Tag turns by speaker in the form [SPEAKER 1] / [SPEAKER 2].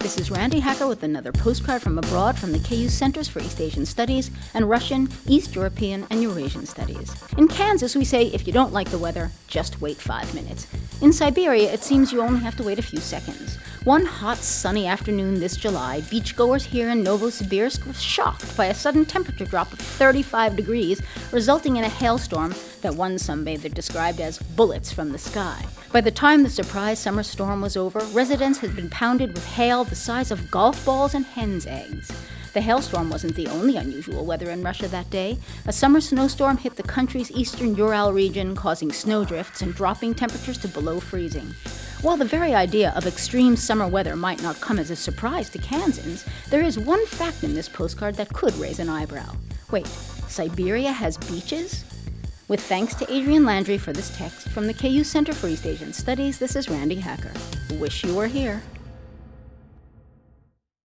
[SPEAKER 1] This is Randi Hacker with another postcard from abroad from the KU Centers for East Asian Studies and Russian, East European, and Eurasian Studies. In Kansas, we say if you don't like the weather, just wait five minutes. In Siberia, it seems you only have to wait a few seconds. One hot, sunny afternoon this July, beachgoers here in Novosibirsk were shocked by a sudden temperature drop of 35 degrees, resulting in a hailstorm that one sunbather described as bullets from the sky. By the time the surprise summer storm was over, residents had been pounded with hail the size of golf balls and hen's eggs. The hailstorm wasn't the only unusual weather in Russia that day. A summer snowstorm hit the country's eastern Ural region, causing snowdrifts and dropping temperatures to below freezing. While the very idea of extreme summer weather might not come as a surprise to Kansans, there is one fact in this postcard that could raise an eyebrow. Wait, Siberia has beaches? With thanks to Adrienne Landry for this text from the KU Center for East Asian Studies, this is Randi Hacker. Wish you were here.